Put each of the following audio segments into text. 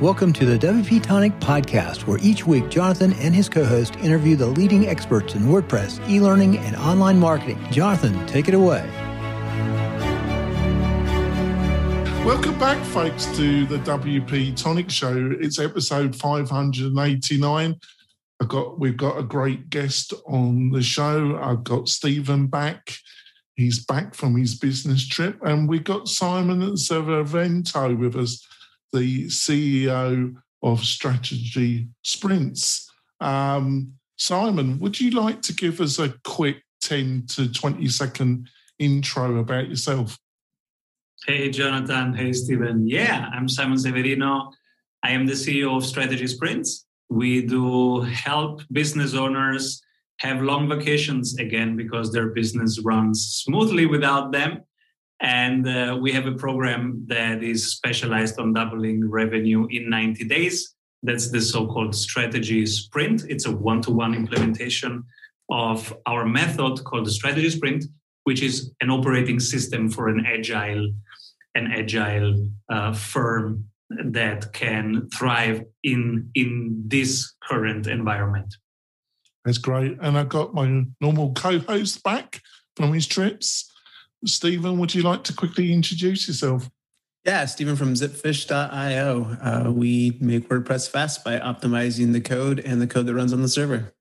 Welcome to the WP Tonic podcast, where each week Jonathan and his co host interview the leading experts in WordPress, e learning, and online marketing. Jonathan, take it away. Welcome back, folks, to the WP Tonic Show. It's episode 589. I've got we've got a great guest on the show. I've got Stephen back. He's back from his business trip, and we've got Simon Severino with us the CEO of Strategy Sprints. Um, Simon, would you like to give us a quick 10 to 20 second intro about yourself? Hey, Jonathan. Hey, Stephen. Yeah, I'm Simon Severino. I am the CEO of Strategy Sprints. We do help business owners have long vacations again because their business runs smoothly without them and uh, we have a program that is specialized on doubling revenue in 90 days. That's the so called strategy sprint. It's a one to one implementation of our method called the strategy sprint, which is an operating system for an agile, an agile uh, firm that can thrive in, in this current environment. That's great. And I've got my normal co host back from his trips. Stephen, would you like to quickly introduce yourself? Yeah, Stephen from zipfish.io. Uh, we make WordPress fast by optimizing the code and the code that runs on the server.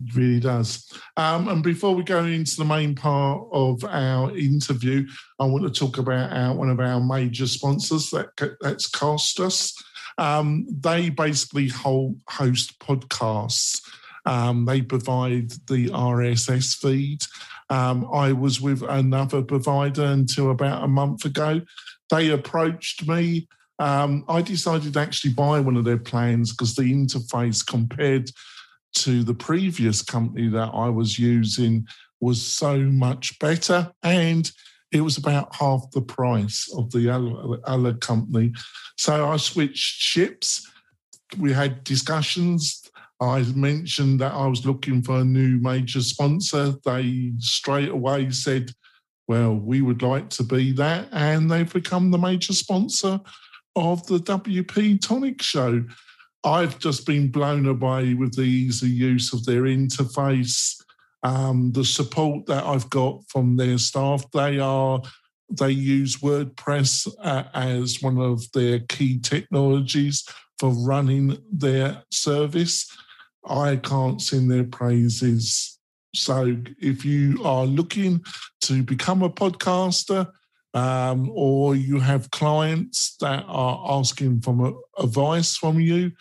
It really does. Um, and before we go into the main part of our interview, I want to talk about our, one of our major sponsors, that, that's Castos. Um, they basically hold, host podcasts. Um, they provide the RSS feed um, I was with another provider until about a month ago. They approached me. Um, I decided to actually buy one of their plans because the interface compared to the previous company that I was using was so much better. And it was about half the price of the other, other company. So I switched ships. We had discussions. I mentioned that I was looking for a new major sponsor. They straight away said, Well, we would like to be that. And they've become the major sponsor of the WP Tonic Show. I've just been blown away with the easy use of their interface, um, the support that I've got from their staff. They are they use WordPress uh, as one of their key technologies for running their service. I can't sing their praises. So if you are looking to become a podcaster, um, or you have clients that are asking for advice from you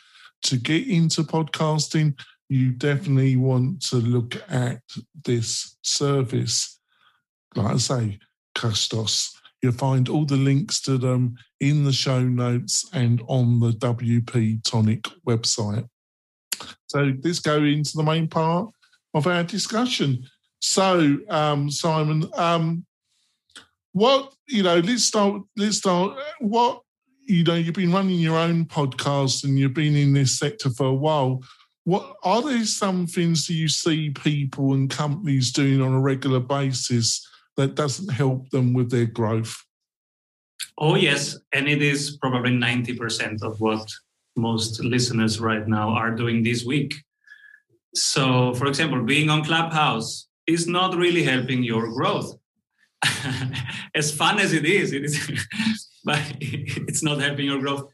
to get into podcasting, you definitely want to look at this service. Like I say, Castos. You'll find all the links to them in the show notes and on the WP Tonic website. So let's go into the main part of our discussion. So, um, Simon, um, what you know? Let's start. Let's start. What you know? You've been running your own podcast, and you've been in this sector for a while. What are there some things that you see people and companies doing on a regular basis that doesn't help them with their growth? Oh yes, and it is probably ninety percent of what most listeners right now are doing this week. So, for example, being on Clubhouse is not really helping your growth. as fun as it is, it is, but it's not helping your growth.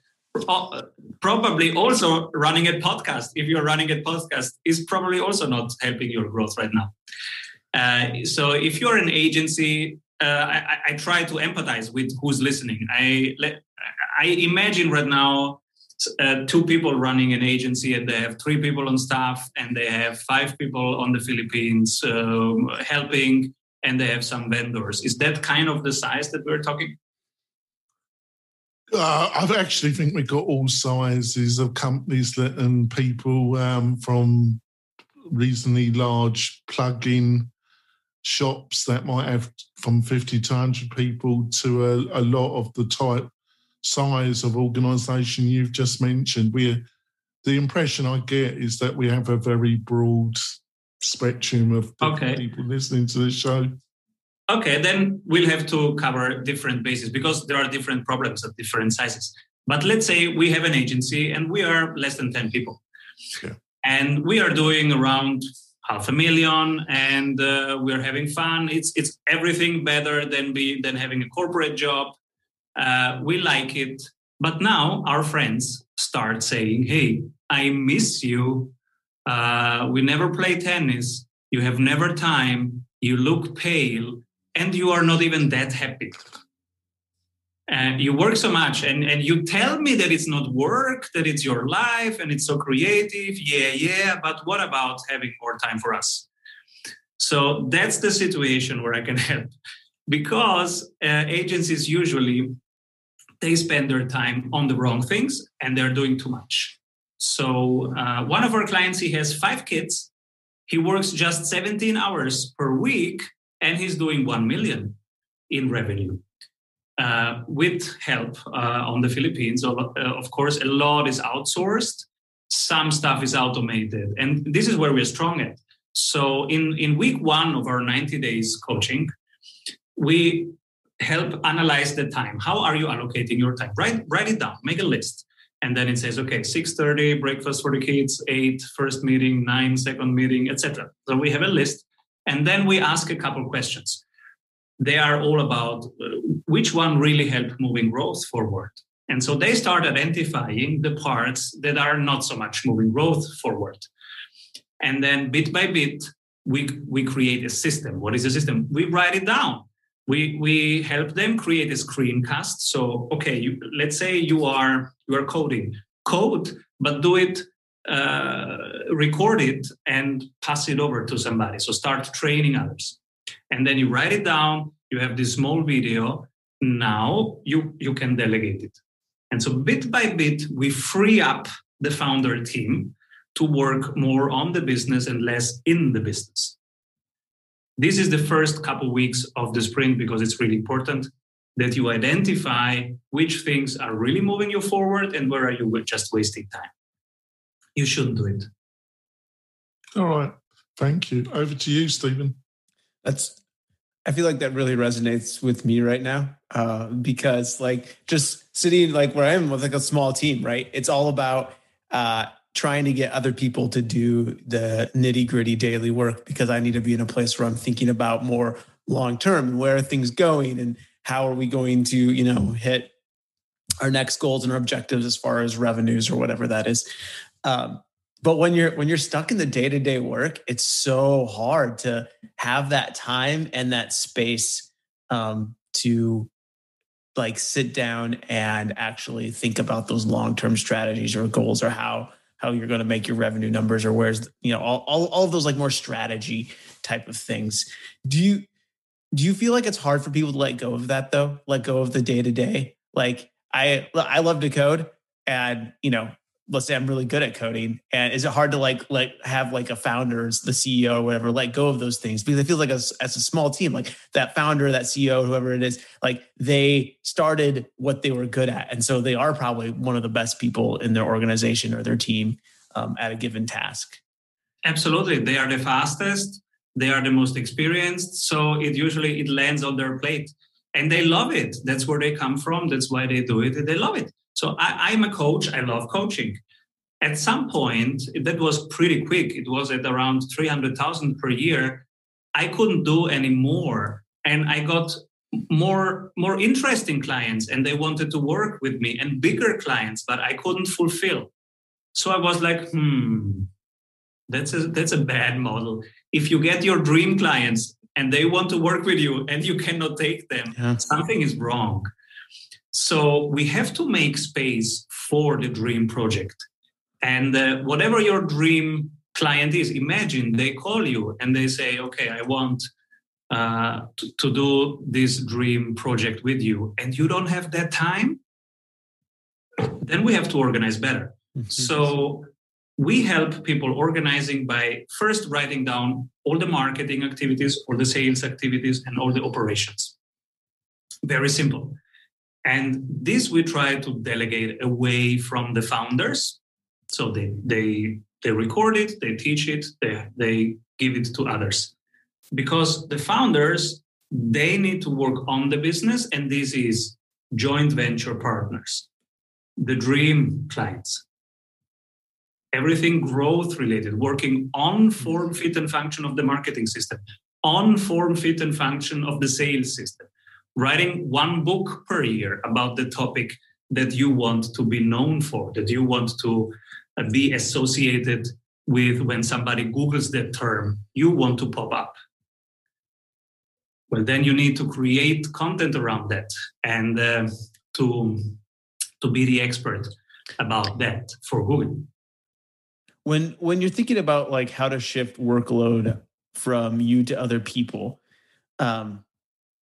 Probably also running a podcast, if you're running a podcast, is probably also not helping your growth right now. Uh, so, if you're an agency, uh, I, I, try to empathize with who's listening. I I imagine right now uh, two people running an agency and they have three people on staff and they have five people on the Philippines um, helping and they have some vendors. Is that kind of the size that we're talking? Uh, I actually think we've got all sizes of companies that, and people um, from reasonably large plug-in shops that might have from 50 to 100 people to a, a lot of the type size of organisation you've just mentioned, we the impression I get is that we have a very broad spectrum of okay. people listening to the show. Okay, then we'll have to cover different bases because there are different problems at different sizes. But let's say we have an agency and we are less than 10 people. Yeah. And we are doing around half a million and uh, we're having fun. It's, it's everything better than, be, than having a corporate job. Uh, we like it. But now our friends start saying, hey, I miss you. Uh, we never play tennis. You have never time. You look pale and you are not even that happy and you work so much and, and you tell me that it's not work that it's your life and it's so creative yeah yeah but what about having more time for us so that's the situation where i can help because uh, agencies usually they spend their time on the wrong things and they're doing too much so uh, one of our clients he has five kids he works just 17 hours per week and he's doing 1 million in revenue uh, with help uh, on the Philippines. Uh, of course, a lot is outsourced. Some stuff is automated, and this is where we're strong at. So, in in week one of our 90 days coaching, we help analyze the time. How are you allocating your time? Write write it down. Make a list. And then it says, okay, 6:30 breakfast for the kids, 8 first meeting, 9 second meeting, etc. So we have a list, and then we ask a couple questions they are all about uh, which one really helped moving growth forward. And so they start identifying the parts that are not so much moving growth forward. And then bit by bit, we, we create a system. What is a system? We write it down. We, we help them create a screencast. So, okay, you, let's say you are you are coding. Code, but do it, uh, record it, and pass it over to somebody. So start training others and then you write it down you have this small video now you you can delegate it and so bit by bit we free up the founder team to work more on the business and less in the business this is the first couple weeks of the sprint because it's really important that you identify which things are really moving you forward and where are you just wasting time. You shouldn't do it. All right. Thank you. Over to you stephen. That's I feel like that really resonates with me right now uh, because like just sitting like where I am with like a small team, right? It's all about uh, trying to get other people to do the nitty gritty daily work because I need to be in a place where I'm thinking about more long term and where are things going and how are we going to you know hit our next goals and our objectives as far as revenues or whatever that is. Um, but when you're when you're stuck in the day-to-day work it's so hard to have that time and that space um, to like sit down and actually think about those long-term strategies or goals or how how you're going to make your revenue numbers or where's you know all, all, all of those like more strategy type of things. Do you do you feel like it's hard for people to let go of that though? Let go of the day-to-day? Like i i love to code and you know let's say I'm really good at coding, and is it hard to like like have like a founder, the CEO or whatever, let go of those things because it feels like as, as a small team, like that founder, that CEO, whoever it is, like they started what they were good at, and so they are probably one of the best people in their organization or their team um, at a given task. Absolutely, they are the fastest, they are the most experienced, so it usually it lands on their plate, and they love it. That's where they come from. That's why they do it. They love it. So I, am a coach. I love coaching. At some point, that was pretty quick. It was at around 300,000 per year. I couldn't do any more. And I got more more interesting clients and they wanted to work with me and bigger clients but i couldn't fulfill so i was like hmm that's a that's a bad model if you get your dream clients and they want to work with you and you cannot take them yeah. something is wrong so we have to make space for the dream project. And uh, whatever your dream client is, imagine they call you and they say, okay, I want uh, to, to do this dream project with you, and you don't have that time, then we have to organize better. Mm-hmm. So we help people organizing by first writing down all the marketing activities, all the sales activities, and all the operations. Very simple. And this we try to delegate away from the founders. So they they they record it, they teach it, they they give it to others. Because the founders, they need to work on the business, and this is joint venture partners. the dream clients. Everything growth related, working on form, mm-hmm. fit, and function of the marketing system, on form, fit, and function of the sales system, writing one book per year about the topic that you want to be known for, that you want to uh, be associated with when somebody Googles that term, you want to pop up. Well, then you need to create content around that and uh, to, to be the expert about that for Google. When when you're thinking about like how to shift workload from you to other people, um,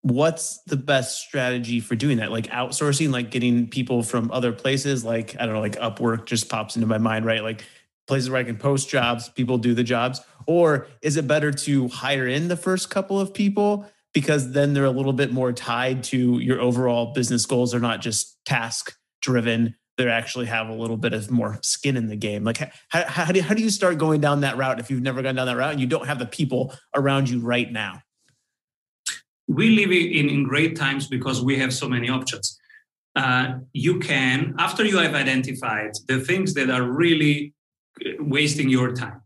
what's the best strategy for doing that? Like outsourcing like getting people from other places like i don't know like upwork just pops into my mind right? Like places where i can post jobs people do the jobs. Or is it better to hire in the first couple of people because then they're a little bit more tied to your overall business goals? They're not just task driven. They actually have a little bit of more skin in the game. Like how, how, do, how do you start going down that route if you've never gone down that route and you don't have the people around you right now we live in, in great times because we have so many options. Uh, you can, after you have identified the things that are really uh, wasting your time,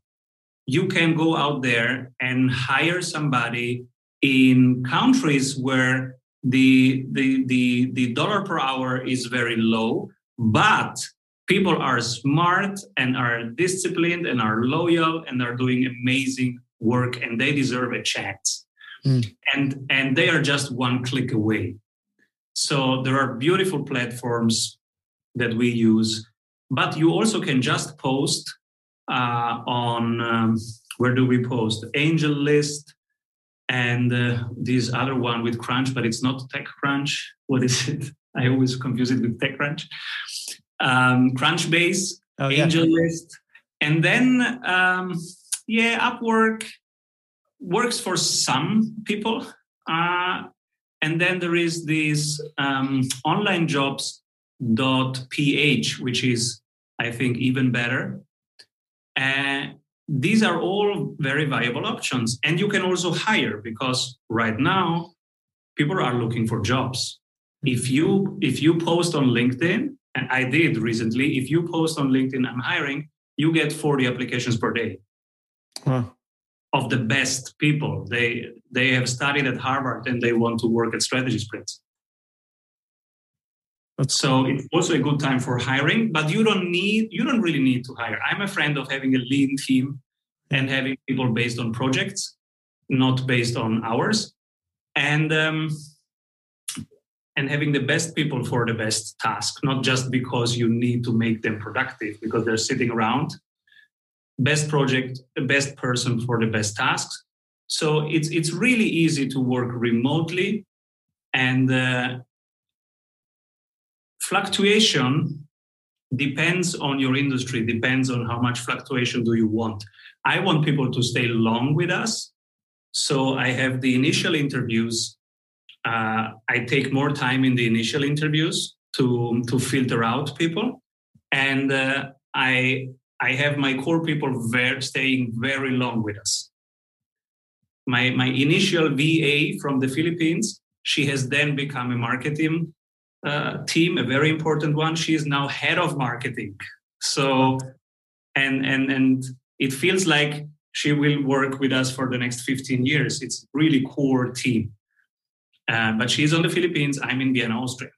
you can go out there and hire somebody in countries where the, the, the, the dollar per hour is very low, but people are smart and are disciplined and are loyal and are doing amazing work and they deserve a chance. Mm. And, and they are just one click away. So there are beautiful platforms that we use, but you also can just post uh, on um, where do we post? Angel List and uh, this other one with Crunch, but it's not TechCrunch. What is it? I always confuse it with TechCrunch. Um, Crunchbase, oh, yeah. AngelList, and then um, yeah, Upwork works for some people. Uh, and then there is this um, online jobs.ph, which is, I think, even better. Uh, these are all very viable options. And you can also hire because right now people are looking for jobs. If you if you post on LinkedIn, and I did recently, if you post on LinkedIn, I'm hiring, you get 40 applications per day. Huh of the best people. They they have studied at Harvard and they want to work at Strategy Sprints. So it's also a good time for hiring, but you don't need you don't really need to hire. I'm a friend of having a lean team and having people based on projects, not based on hours, and um, and having the best people for the best task, not just because you need to make them productive because they're sitting around best project, the best person for the best tasks. So it's it's really easy to work remotely, and uh, fluctuation depends on your industry. Depends on how much fluctuation do you want. I want people to stay long with us, so I have the initial interviews. Uh, I take more time in the initial interviews to to filter out people, and uh, I I have my core people very, staying very long with us. My, my initial VA from the Philippines, she has then become a marketing uh, team, a very important one. She is now head of marketing. So, and and and it feels like she will work with us for the next 15 years. It's really core team. Uh, but she's on the Philippines. I'm in Vienna, Austria.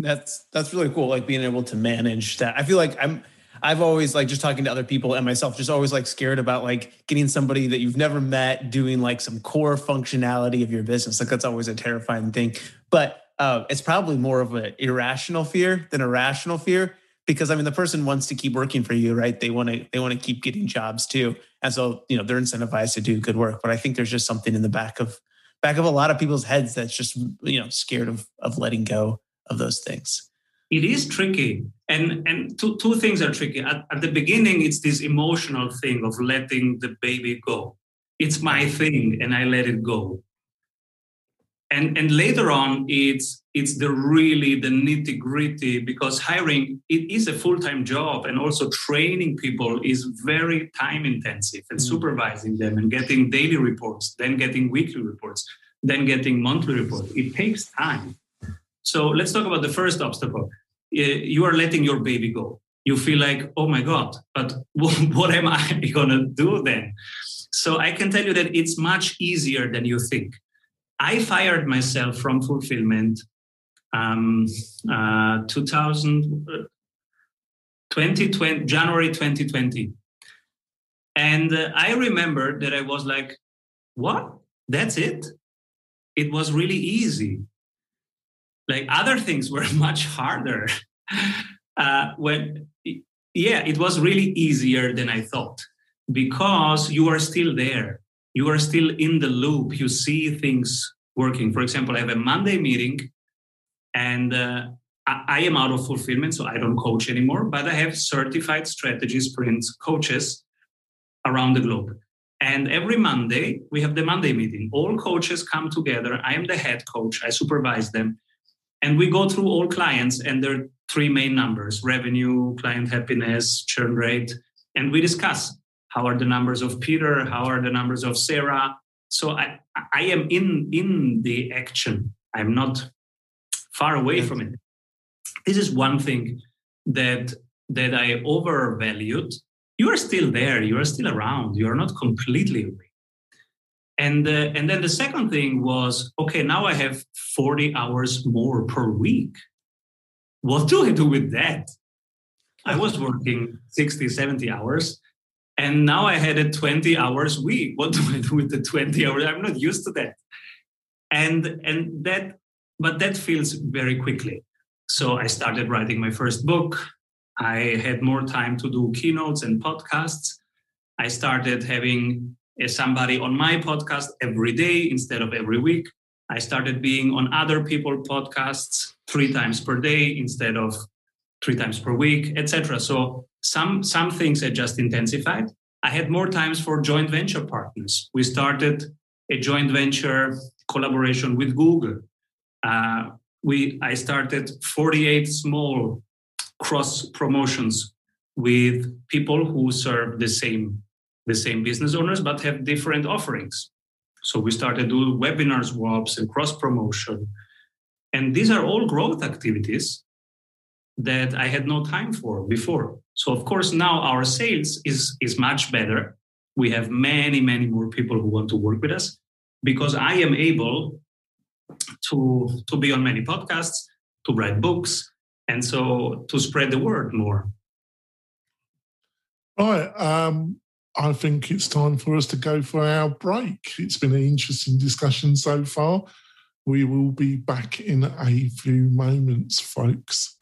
That's that's really cool. Like being able to manage that. I feel like I'm I've always like just talking to other people and myself, just always like scared about like getting somebody that you've never met doing like some core functionality of your business. Like that's always a terrifying thing. But uh, it's probably more of an irrational fear than a rational fear because I mean the person wants to keep working for you, right? They want to they want to keep getting jobs too, and so you know they're incentivized to do good work. But I think there's just something in the back of back of a lot of people's heads that's just you know scared of of letting go of those things. It is tricky and and two, two things are tricky. At, at the beginning it's this emotional thing of letting the baby go. It's my thing and i let it go. And and later on it's it's the really the nitty gritty because hiring it is a full-time job and also training people is very time intensive and mm. supervising them and getting daily reports then getting weekly reports then getting monthly reports. It takes time so let's talk about the first obstacle. you are letting your baby go. You feel like, oh my God, but what am I going to do then? So I can tell you that it's much easier than you think. I fired myself from fulfillment um, uh, 2000, 2020, January 2020. And uh, I remember that I was like, what? That's it? It was really easy. Like other things were much harder. uh, when, yeah, it was really easier than I thought because you are still there. You are still in the loop. You see things working. For example, I have a Monday meeting and uh, I, am out of fulfillment, so I don't coach anymore, but I have certified strategy sprints coaches around the globe. And every Monday, we have the Monday meeting. All coaches come together. I am the head coach, I supervise them. And we go through all clients and their three main numbers revenue, client happiness, churn rate. And we discuss how are the numbers of Peter, how are the numbers of Sarah. So I, I am in, in the action. I'm not far away from it. This is one thing that that I overvalued. You are still there. You are still around. You are not completely away. And and then the second thing was okay. Now I have forty hours more per week. What do I do with that? I was working 60, 70 hours. And now I had a 20 hours week. What do I do with the 20 hours? I'm not used to that. And and that but that feels very quickly. So I started writing my first book. I had more time to do keynotes and podcasts. I started having somebody on my podcast every day instead of every week. I started being on other people podcasts three times per day instead of three times per week, etc. So some some things had just intensified. I had more times for joint venture partners. We started a joint venture collaboration with Google uh, we I started 48 small cross promotions with people who serve the same the same business owners but have different offerings. So we started doing webinar swaps and cross promotion. And these are all growth activities that I had no time for before. So of course now our sales is is much better. We have many many more people who want to work with us because I am able to to be on many podcasts, to write books, and so to spread the word more. Right. Um, I think it's time for us to go for our break. It's been an interesting discussion so far. We will be back in a few moments, folks.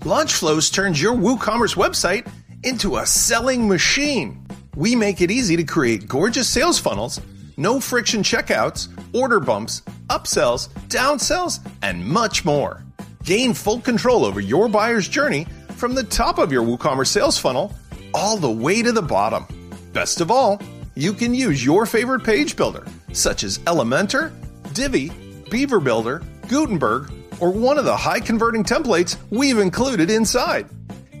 Launchflows turns your WooCommerce website into a selling machine. We make it easy to create gorgeous sales funnels no friction checkouts, order bumps, upsells, downsells, and much more. Gain full control over your buyer's journey from the top of your WooCommerce sales funnel all the way to the bottom. Best of all, you can use your favorite page builder, such as Elementor, Divi, Beaver Builder, Gutenberg, or one of the high converting templates we've included inside.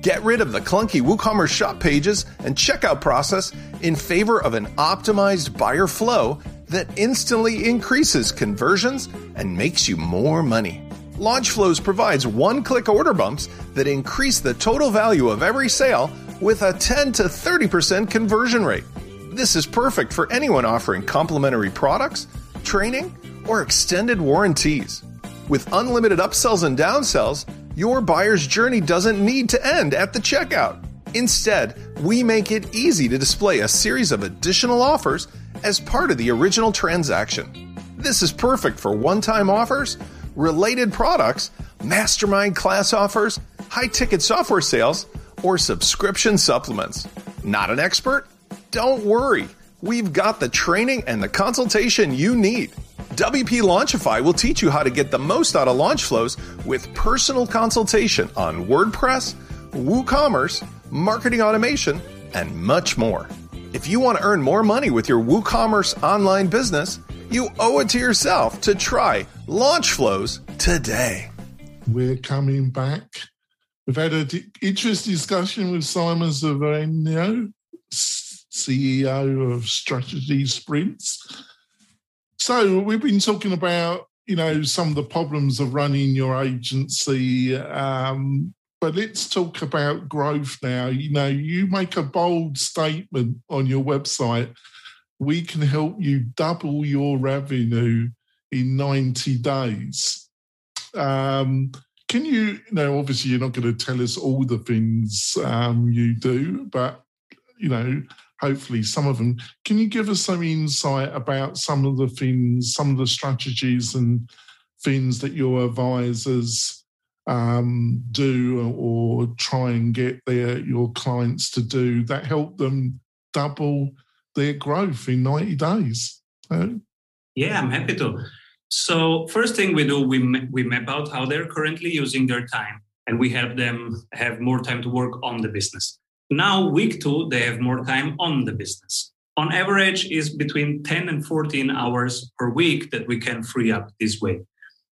Get rid of the clunky WooCommerce shop pages and checkout process in favor of an optimized buyer flow that instantly increases conversions and makes you more money. Launchflows provides one click order bumps that increase the total value of every sale with a 10 to 30% conversion rate. This is perfect for anyone offering complimentary products, training, or extended warranties. With unlimited upsells and downsells, your buyer's journey doesn't need to end at the checkout. Instead, we make it easy to display a series of additional offers as part of the original transaction. This is perfect for one time offers, related products, mastermind class offers, high ticket software sales, or subscription supplements. Not an expert? Don't worry. We've got the training and the consultation you need. WP Launchify will teach you how to get the most out of launch flows with personal consultation on WordPress, WooCommerce, marketing automation, and much more. If you want to earn more money with your WooCommerce online business, you owe it to yourself to try Launch Flows today. We're coming back. We've had an interesting discussion with Simon Severino, CEO of Strategy Sprints. So we've been talking about you know, some of the problems of running your agency. Um, but let's talk about growth now. You know, you make a bold statement on your website. We can help you double your revenue in 90 days. Um, can you, you know, obviously you're not going to tell us all the things um, you do, but, you know, hopefully some of them. Can you give us some insight about some of the things, some of the strategies and things that your advisors um, do or try and get their your clients to do that help them double their growth in 90 days? Yeah, I'm happy to. So first thing we do, we, we map out how they're currently using their time and we help them have more time to work on the business. Now, week two, they have more time on the business. On average, is between 10 and 14 hours per week that we can free up this way.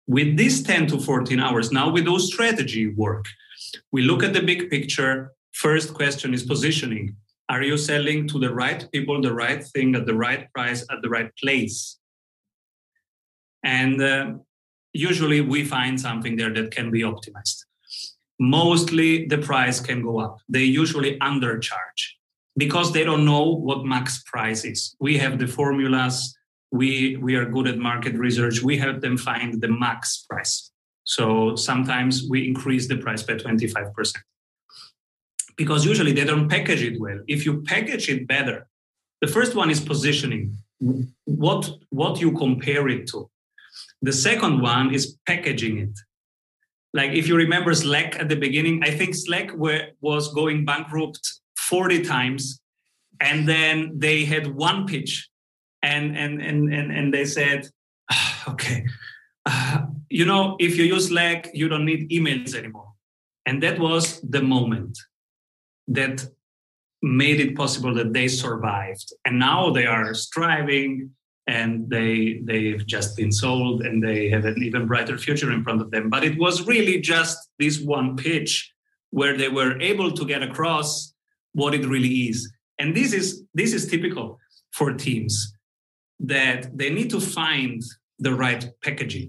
With these 10 to 14 hours, now we do strategy work. We look at the big picture. First question is positioning. Are you selling to the right people, the right thing at the right price, at the right place? And uh, usually we find something there that can be optimized mostly the price can go up. They usually undercharge because they don't know what max price is. We have the formulas. We, we are good at market research. We help them find the max price. So sometimes we increase the price by 25%. Because usually they don't package it well. If you package it better, the first one is positioning. What, what you compare it to. The second one is packaging it. Like if you remember slack at the beginning i think slack were, was going bankrupt 40 times and then they had one pitch and and and and, and they said ah, okay. Uh, you know if you use slack you don't need emails anymore. And that was the moment that made it possible that they survived. And now they are striving and they they've just been sold and they have an even brighter future in front of them. But it was really just this one pitch where they were able to get across what it really is. And this is this is typical for teams that they need to find the right packaging.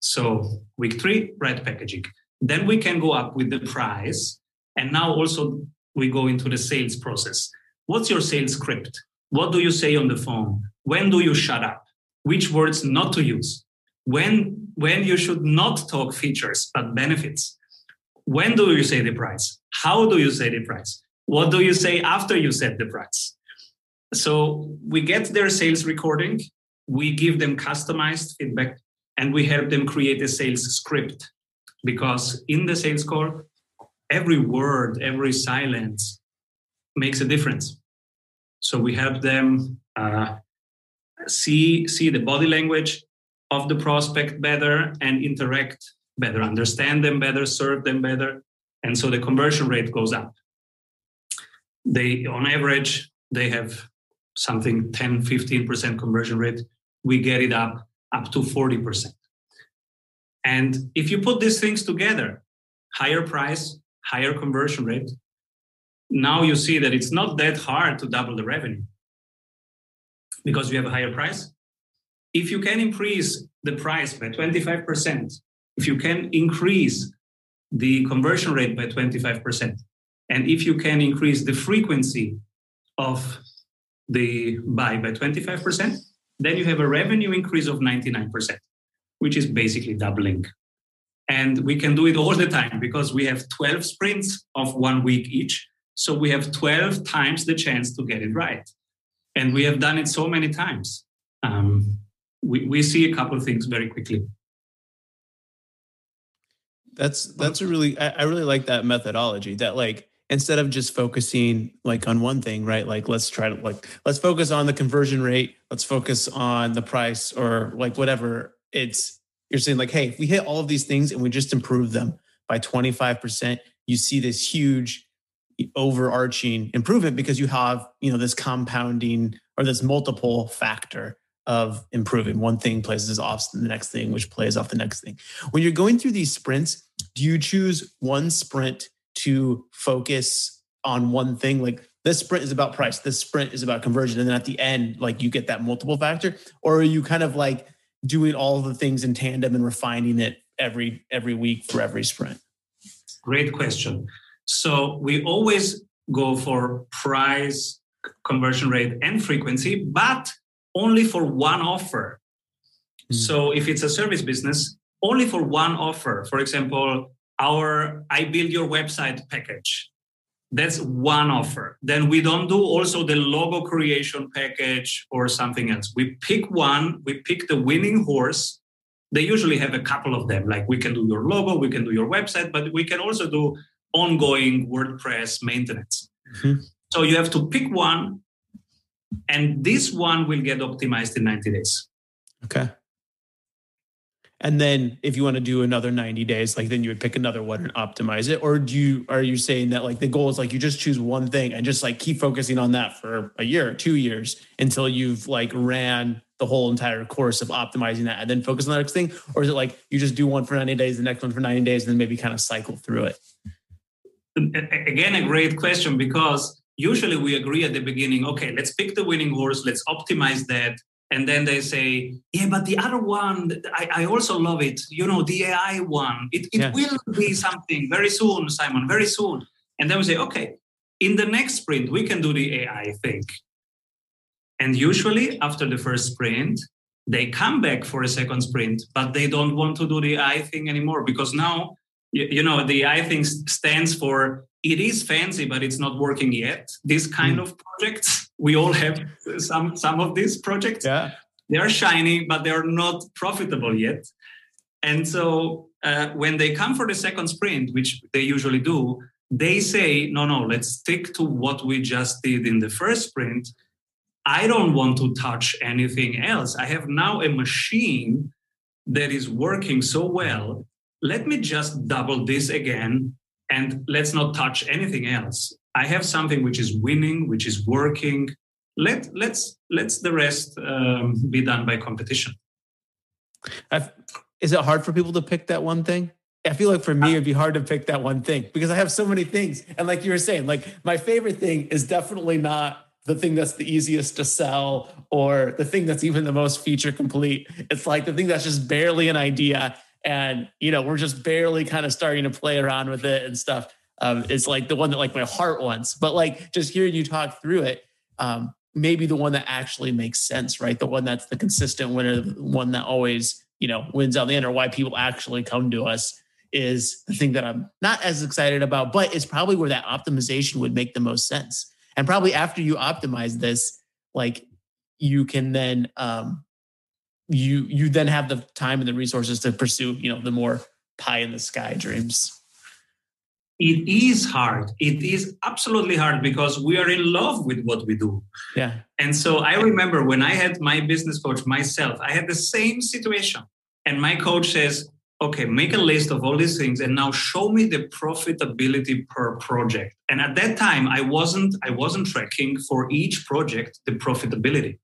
So week 3 right packaging. Then we can go up with the price and now also we go into the sales process. What's your sales script what do you say on the phone when do you shut up? Which words not to use? When, when you should not talk features but benefits? When do you say the price? How do you say the price? What do you say after you set the price? So we get their sales recording, we give them customized feedback, and we help them create a sales script. Because in the sales call, every word, every silence makes a difference. So we help them uh, see see the body language of the prospect better and interact better understand them better serve them better. And so the conversion rate goes up. They on average they have something 10 15% conversion rate. We get it up up to 40% and if you put these things together higher price higher conversion rate now you see that it's not that hard to double the revenue because you have a higher price. If you can increase the price by 25%, if you can increase the conversion rate by 25%, and if you can increase the frequency of the buy by 25%, then you have a revenue increase of 99%, which is basically doubling. And we can do it all the time because we have 12 sprints of one week each. So we have 12 times the chance to get it right and we have done it so many times. Um, we, we see a couple of things very quickly. That's that's a really I, I really like that methodology. That like instead of just focusing like on one thing, right? Like let's try to like let's focus on the conversion rate. Let's focus on the price or like whatever. It's you're saying like, hey, if we hit all of these things and we just improve them by 25%, you see this huge overarching improvement because you have you know this compounding or this multiple factor of improving. One thing plays off the next thing which plays off the next thing. When you're going through these sprints do you choose one sprint to focus on one thing? Like this sprint is about price. This sprint is about conversion. And then at the end like you get that multiple factor? Or are you kind of like doing all the things in tandem and refining it every every week for every sprint? Great question. So we always go for price, conversion rate, and frequency, but only for one offer. Mm. So if it's a service business, only for one offer. For example, our I build your website package. That's one offer. Then we don't do also the logo creation package or something else. We pick one, we pick the winning horse. They usually have a couple of them. Like we can do your logo, we can do your website, but we can also do ongoing WordPress maintenance. Mm-hmm. So you have to pick one, and this one will get optimized in 90 days. Okay. And then if you want to do another 90 days, like then you would pick another one and optimize it. Or do you are you saying that like the goal is like you just choose one thing and just like keep focusing on that for a year, two years until you've like ran the whole entire course of optimizing that and then focus on the next thing? Or is it like you just do one for 90 days, the next one for 90 days, and then maybe kind of cycle through it? Again, a great question because usually we agree at the beginning, okay, let's pick the winning horse, let's optimize that and then they say yeah but the other one i, I also love it you know the ai one. It, it yeah. will be something very soon simon very soon. And then we say okay in the next sprint we can do the ai thing. And usually after the first sprint they come back for a second sprint but they don't want to do the ai thing anymore because now you, you know the ai thing stands for it is fancy but it's not working yet. This kind mm. of projects we all have some some of these projects. Yeah. They are shiny but they are not profitable yet. And so uh, when they come for the second sprint which they usually do they say no no let's stick to what we just did in the first sprint. I don't want to touch anything else. I have now a machine that is working so well let me just double this again and let's not touch anything else. I have something which is winning which is working. Let let's let's the rest um, be done by competition. I've, is it hard for people to pick that one thing? I feel like for me, it'd be hard to pick that one thing because I have so many things. And like you were saying, like my favorite thing is definitely not the thing that's the easiest to sell or the thing that's even the most feature complete. It's like the thing that's just barely an idea and you know we're just barely kind of starting to play around with it and stuff. Um, it's like the one that like my heart wants. But like just hearing you talk through it um, maybe the one that actually makes sense right? The one that's the consistent winner the one that always you know wins out the end or why people actually come to us is the thing that i'm not as excited about but it's probably where that optimization would make the most sense. And probably after you optimize this like you can then um, you you then have the time and the resources to pursue you know the more pie in the sky dreams. It is hard. It is absolutely hard because we are in love with what we do. Yeah. And so i remember when i had my business coach myself i had the same situation. And my coach says okay make a list of all these things and now show me the profitability per project. And at that time i wasn't i wasn't tracking for each project the profitability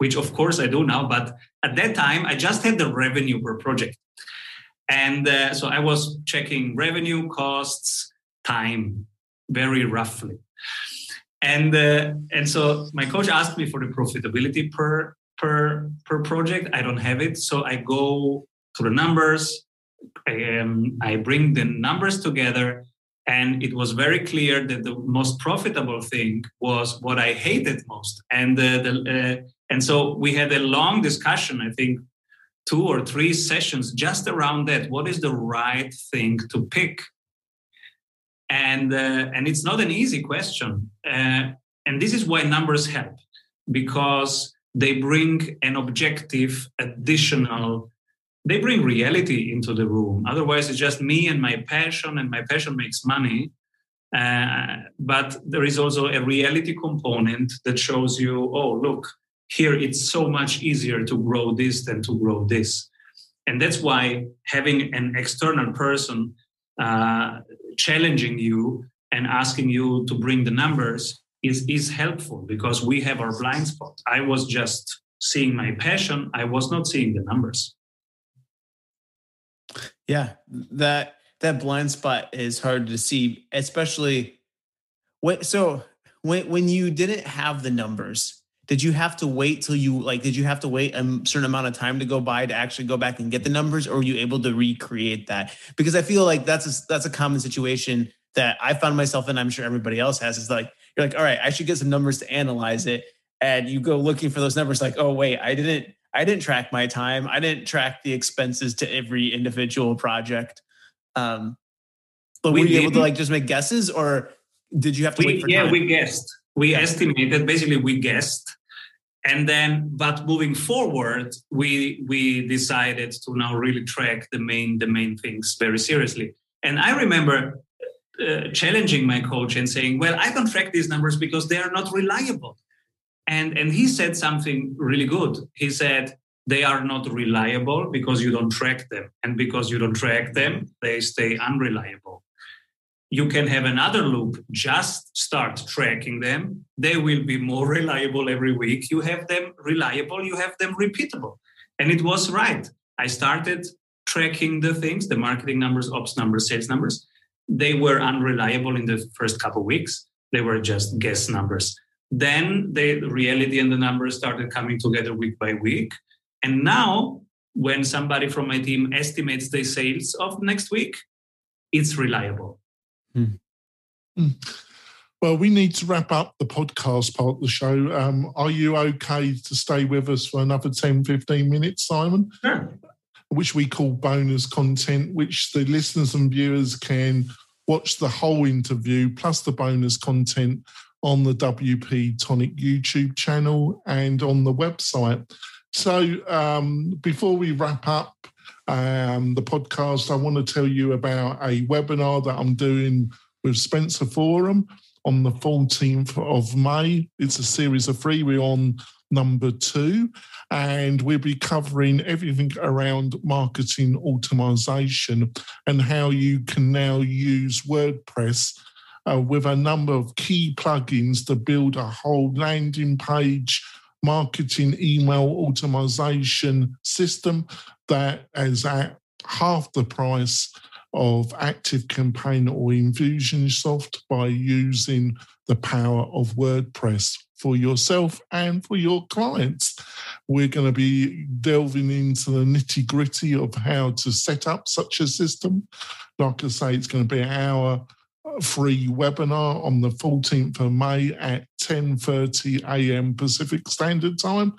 which of course I do now. But at that time, I just had the revenue per project. And uh, so I was checking revenue, costs, time very roughly. And, uh, and so my coach asked me for the profitability per, per, per project. I don't have it. So I go to the numbers. I, um, I bring the numbers together and it was very clear that the most profitable thing was what I hated most. And uh, the, uh, and so we had a long discussion, I think two or three sessions just around that. What is the right thing to pick? And, uh, and it's not an easy question. Uh, and this is why numbers help, because they bring an objective, additional, they bring reality into the room. Otherwise, it's just me and my passion, and my passion makes money. Uh, but there is also a reality component that shows you, oh, look, here, it's so much easier to grow this than to grow this. And that's why having an external person uh, challenging you and asking you to bring the numbers is, is helpful because we have our blind spot. I was just seeing my passion, I was not seeing the numbers. Yeah, that that blind spot is hard to see, especially when so when when you didn't have the numbers did you have to wait till you like did you have to wait a certain amount of time to go by to actually go back and get the numbers or were you able to recreate that? Because i feel like that's a, that's a common situation that i found myself in i'm sure everybody else has is like you're like all right i should get some numbers to analyze it and you go looking for those numbers like oh wait i didn't i didn't track my time i didn't track the expenses to every individual project. Um but we were you able to like just make guesses or did you have to we, wait for yeah time? we guessed. We estimated basically we guessed and then but moving forward we we decided to now really track the main the main things very seriously. And i remember uh, challenging my coach and saying well i don't track these numbers because they are not reliable. And and he said something really good. He said they are not reliable because you don't track them. And because you don't track them they stay unreliable you can have another loop just start tracking them. They will be more reliable every week. You have them reliable you have them repeatable. And it was right. I started tracking the things the marketing numbers ops numbers sales numbers. They were unreliable in the first couple weeks. They were just guess numbers. Then the reality and the numbers started coming together week by week. And now when somebody from my team estimates the sales of next week it's reliable Hmm. Well, we need to wrap up the podcast part of the show. Um, are you okay to stay with us for another 10, 15 minutes, Simon? Sure. Which we call bonus content, which the listeners and viewers can watch the whole interview plus the bonus content on the WP Tonic YouTube channel and on the website. So um, before we wrap up um, the podcast, I want to tell you about a webinar that I'm doing with Spencer Forman on the 14th of May. It's a series of three. We're on number two, and we'll be covering everything around marketing automation and how you can now use WordPress uh, with a number of key plugins to build a whole landing page marketing email automation system that is at half the price of Active Campaign or Infusionsoft by using the power of WordPress for yourself and for your clients. We're going to be delving into the nitty gritty of how to set up such a system. Like I say, it's going to be an hour free webinar on the 14th of May at 10:30 a.m. Pacific Standard Time.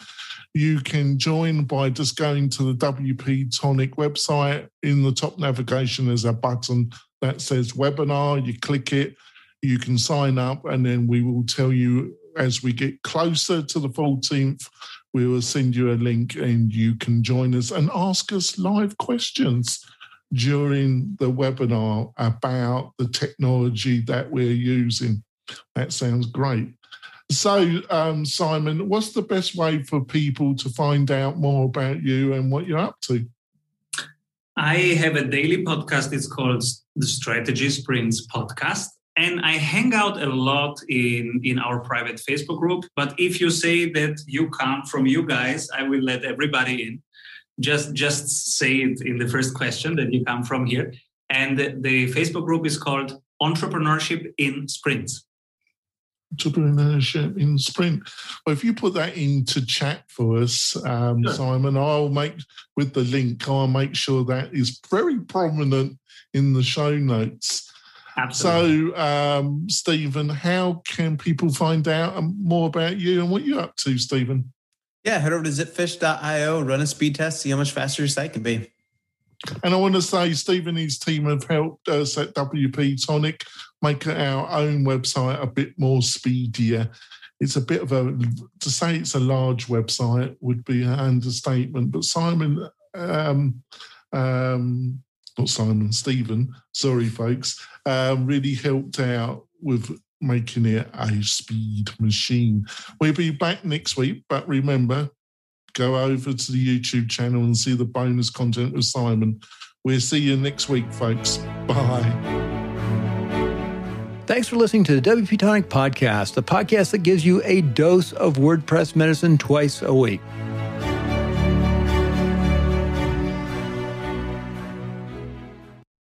You can join by just going to the WP Tonic website. In the top navigation, there's a button that says webinar. You click it, you can sign up, and then we will tell you as we get closer to the 14th. We will send you a link and you can join us and ask us live questions during the webinar about the technology that we're using. That sounds great. So, um, Simon, what's the best way for people to find out more about you and what you're up to? I have a daily podcast. It's called the Strategy Sprints Podcast. And I hang out a lot in, in our private Facebook group. But if you say that you come from you guys, I will let everybody in just just say it in the first question that you come from here. And the, the Facebook group is called Entrepreneurship in Sprints. Entrepreneurship in Sprint. Well, if you put that into chat for us, um, sure. Simon, I'll make with the link. I'll make sure that is very prominent in the show notes. Absolutely. So, um, Stephen, how can people find out more about you and what you're up to, Stephen? Yeah, head over to zipfish.io, run a speed test, see how much faster your site can be. And I want to say, Steve and his team have helped us at WP Tonic make our own website a bit more speedier. It's a bit of a, to say it's a large website would be an understatement, but Simon, um, um, not Simon, Stephen, sorry, folks, um, really helped out with making it a speed machine. We'll be back next week, but remember, go over to the YouTube channel and see the bonus content with Simon. We'll see you next week, folks. Bye. Thanks for listening to the WP Tonic Podcast, the podcast that gives you a dose of WordPress medicine twice a week.